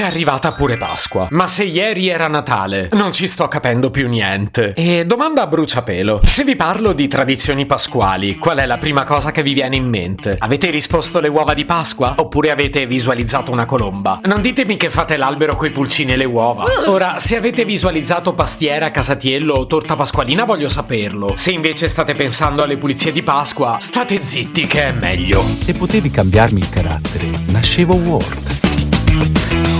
è arrivata pure Pasqua. Ma se ieri era Natale, non ci sto capendo più niente. E domanda a bruciapelo: se vi parlo di tradizioni pasquali, qual è la prima cosa che vi viene in mente? Avete risposto le uova di Pasqua? Oppure avete visualizzato una colomba? Non ditemi che fate l'albero coi pulcini e le uova. Ora, se avete visualizzato pastiera, casatiello o torta pasqualina, voglio saperlo. Se invece state pensando alle pulizie di Pasqua, state zitti che è meglio. Se potevi cambiarmi il carattere, nascevo Ward.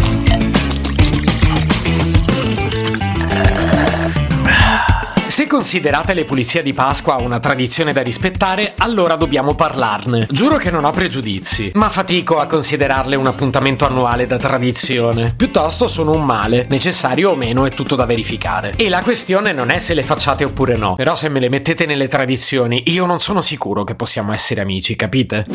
Considerate le pulizie di Pasqua una tradizione da rispettare, allora dobbiamo parlarne. Giuro che non ho pregiudizi, ma fatico a considerarle un appuntamento annuale da tradizione. Piuttosto sono un male, necessario o meno è tutto da verificare. E la questione non è se le facciate oppure no, però se me le mettete nelle tradizioni, io non sono sicuro che possiamo essere amici, capite?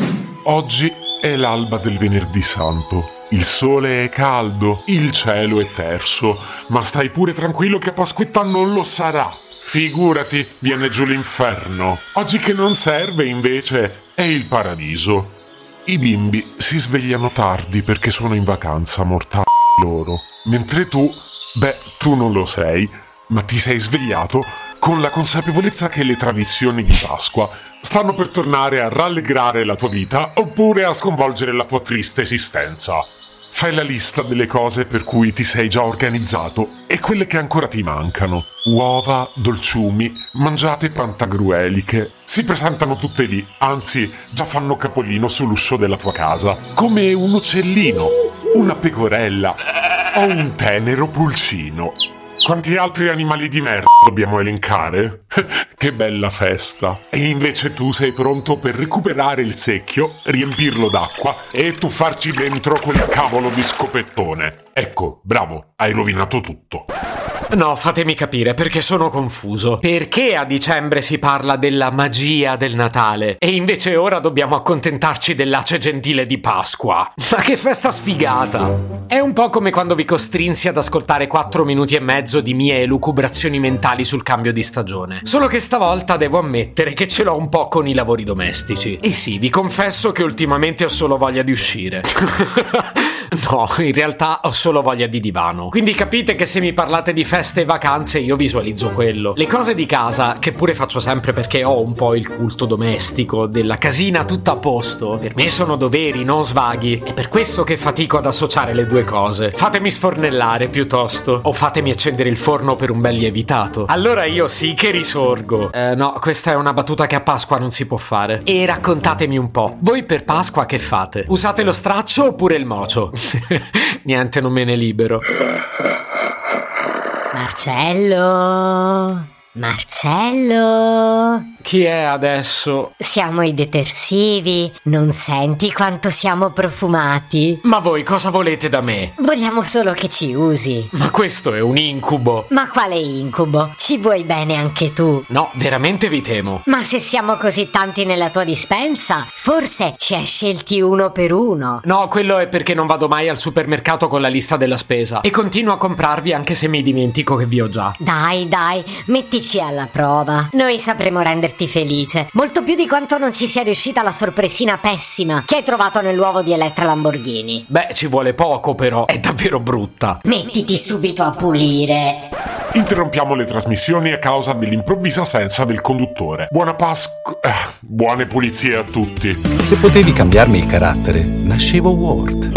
Oggi è l'alba del venerdì santo. Il sole è caldo, il cielo è terso, ma stai pure tranquillo che Pasquetta non lo sarà. Figurati, viene giù l'inferno. Oggi che non serve, invece, è il paradiso. I bimbi si svegliano tardi perché sono in vacanza, mortali loro. Mentre tu, beh, tu non lo sei, ma ti sei svegliato con la consapevolezza che le tradizioni di Pasqua stanno per tornare a rallegrare la tua vita oppure a sconvolgere la tua triste esistenza. Fai la lista delle cose per cui ti sei già organizzato e quelle che ancora ti mancano. Uova, dolciumi, mangiate pantagrueliche. Si presentano tutte lì, anzi, già fanno capolino sull'uscio della tua casa. Come un uccellino, una pecorella o un tenero pulcino. Quanti altri animali di merda dobbiamo elencare? che bella festa! E invece tu sei pronto per recuperare il secchio, riempirlo d'acqua e tuffarci dentro quel cavolo di scopettone. Ecco, bravo, hai rovinato tutto. No, fatemi capire perché sono confuso. Perché a dicembre si parla della magia del Natale e invece ora dobbiamo accontentarci dell'ace gentile di Pasqua? Ma che festa sfigata! È un po' come quando vi costrinsi ad ascoltare 4 minuti e mezzo di mie elucubrazioni mentali sul cambio di stagione. Solo che stavolta devo ammettere che ce l'ho un po' con i lavori domestici. E sì, vi confesso che ultimamente ho solo voglia di uscire. No, in realtà ho solo voglia di divano. Quindi capite che se mi parlate di feste e vacanze io visualizzo quello. Le cose di casa, che pure faccio sempre perché ho un po' il culto domestico, della casina tutta a posto, per me sono doveri, non svaghi. È per questo che fatico ad associare le due cose. Fatemi sfornellare piuttosto, o fatemi accendere il forno per un bel lievitato. Allora io sì che risorgo. Eh, no, questa è una battuta che a Pasqua non si può fare. E raccontatemi un po', voi per Pasqua che fate? Usate lo straccio oppure il mocio? Niente, non me ne libero. Marcello? Marcello? Chi è adesso? Siamo i detersivi. Non senti quanto siamo profumati? Ma voi cosa volete da me? Vogliamo solo che ci usi. Ma questo è un incubo. Ma quale incubo? Ci vuoi bene anche tu? No, veramente vi temo. Ma se siamo così tanti nella tua dispensa, forse ci hai scelti uno per uno. No, quello è perché non vado mai al supermercato con la lista della spesa e continuo a comprarvi anche se mi dimentico che vi ho già. Dai, dai, mettici alla prova. Noi sapremo renderti felice. Molto più di quanto non ci sia riuscita la sorpresina pessima che hai trovato nell'uovo di Elettra Lamborghini. Beh, ci vuole poco però, è davvero brutta. Mettiti subito a pulire. Interrompiamo le trasmissioni a causa dell'improvvisa assenza del conduttore. Buona Pasqua. eh, buone pulizie a tutti. Se potevi cambiarmi il carattere, nascevo Ward.